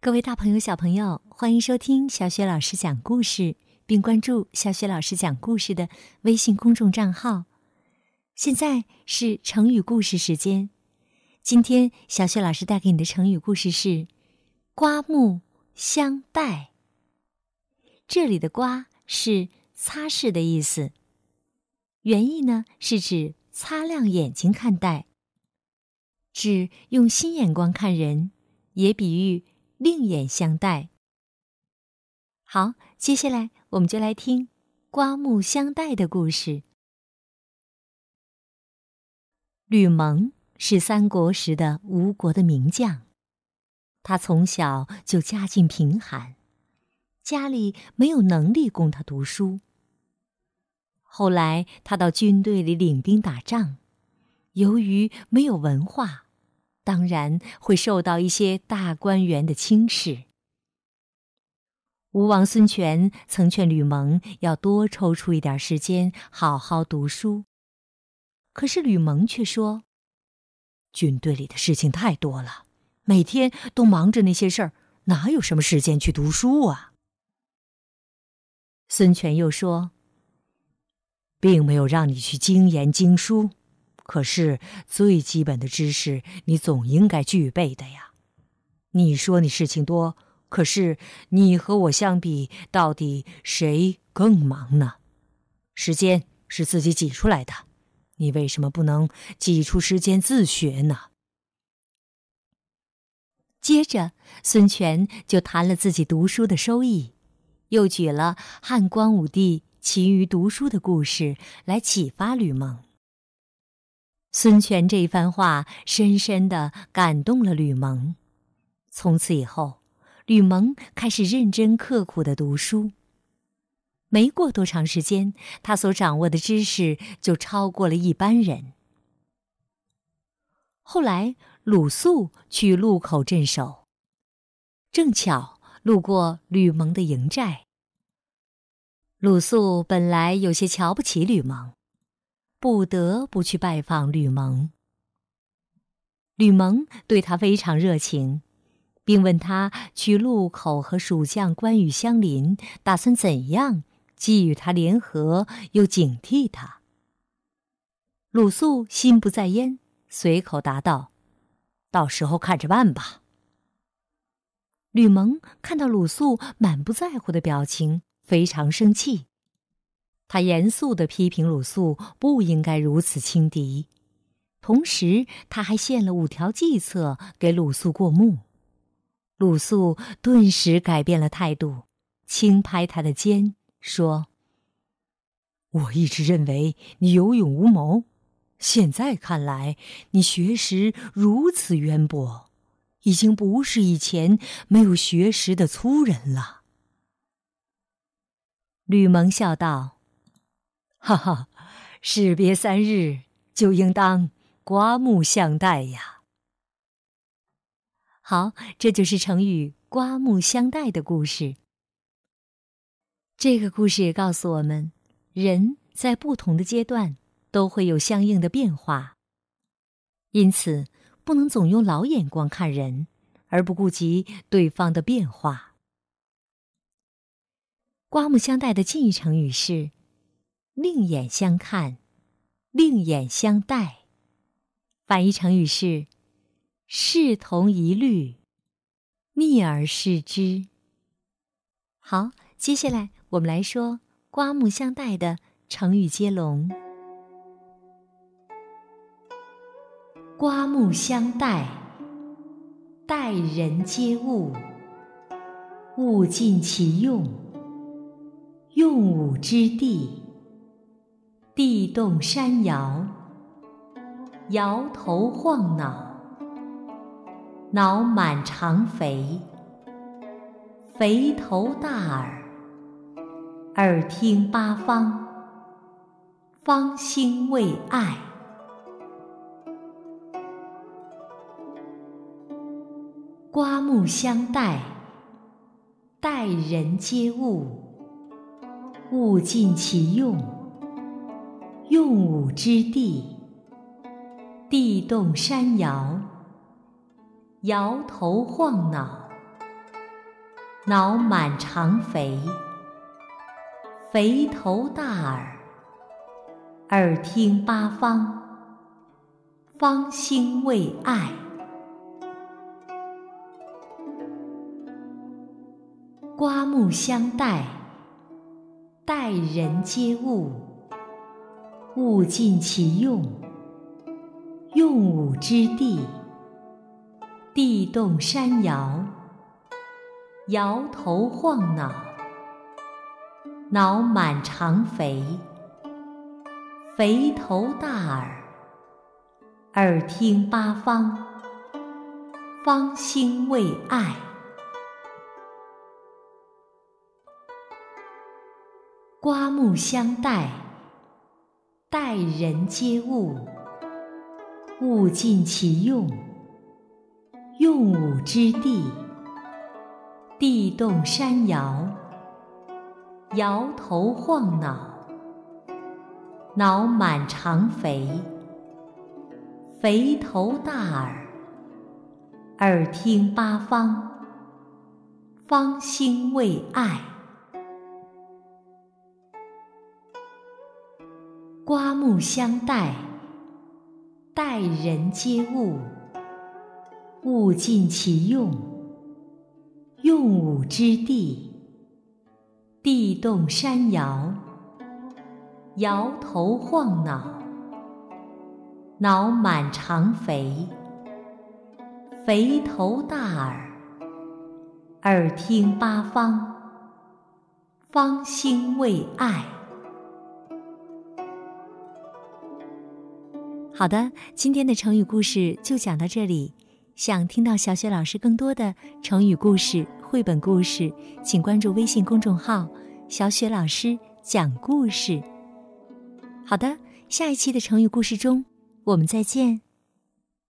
各位大朋友、小朋友，欢迎收听小雪老师讲故事，并关注小雪老师讲故事的微信公众账号。现在是成语故事时间，今天小雪老师带给你的成语故事是“刮目相待”。这里的“刮”是擦拭的意思，原意呢是指擦亮眼睛看待，指用新眼光看人，也比喻。另眼相待。好，接下来我们就来听“刮目相待”的故事。吕蒙是三国时的吴国的名将，他从小就家境贫寒，家里没有能力供他读书。后来他到军队里领兵打仗，由于没有文化。当然会受到一些大官员的轻视。吴王孙权曾劝吕蒙要多抽出一点时间好好读书，可是吕蒙却说：“军队里的事情太多了，每天都忙着那些事儿，哪有什么时间去读书啊？”孙权又说：“并没有让你去精研经书。”可是最基本的知识，你总应该具备的呀。你说你事情多，可是你和我相比，到底谁更忙呢？时间是自己挤出来的，你为什么不能挤出时间自学呢？接着，孙权就谈了自己读书的收益，又举了汉光武帝勤于读书的故事来启发吕蒙。孙权这一番话深深的感动了吕蒙，从此以后，吕蒙开始认真刻苦的读书。没过多长时间，他所掌握的知识就超过了一般人。后来，鲁肃去路口镇守，正巧路过吕蒙的营寨。鲁肃本来有些瞧不起吕蒙。不得不去拜访吕蒙。吕蒙对他非常热情，并问他去路口和蜀将关羽相邻，打算怎样既与他联合，又警惕他。鲁肃心不在焉，随口答道：“到时候看着办吧。”吕蒙看到鲁肃满不在乎的表情，非常生气。他严肃地批评鲁肃不应该如此轻敌，同时他还献了五条计策给鲁肃过目。鲁肃顿时改变了态度，轻拍他的肩，说：“我一直认为你有勇无谋，现在看来，你学识如此渊博，已经不是以前没有学识的粗人了。”吕蒙笑道。哈哈，士别三日，就应当刮目相待呀。好，这就是成语“刮目相待”的故事。这个故事也告诉我们，人在不同的阶段都会有相应的变化，因此不能总用老眼光看人，而不顾及对方的变化。刮目相待的近义成语是。另眼相看，另眼相待，反义成语是视同一律，逆而视之。好，接下来我们来说“刮目相待”的成语接龙。“刮目相待，待人接物，物尽其用，用武之地。”地动山摇，摇头晃脑，脑满肠肥，肥头大耳，耳听八方，方兴未艾。刮目相待，待人接物，物尽其用。用武之地，地动山摇，摇头晃脑，脑满肠肥，肥头大耳，耳听八方，方兴未艾。刮目相待，待人接物，物尽其用，用武之地，地动山摇，摇头晃脑，脑满肠肥，肥头大耳，耳听八方，方兴未艾。刮目相待，待人接物，物尽其用，用武之地，地动山摇，摇头晃脑，脑满肠肥，肥头大耳，耳听八方，方兴未艾。刮目相待，待人接物，物尽其用，用武之地，地动山摇，摇头晃脑，脑满肠肥，肥头大耳，耳听八方，方兴未艾。好的，今天的成语故事就讲到这里。想听到小雪老师更多的成语故事、绘本故事，请关注微信公众号“小雪老师讲故事”。好的，下一期的成语故事中，我们再见。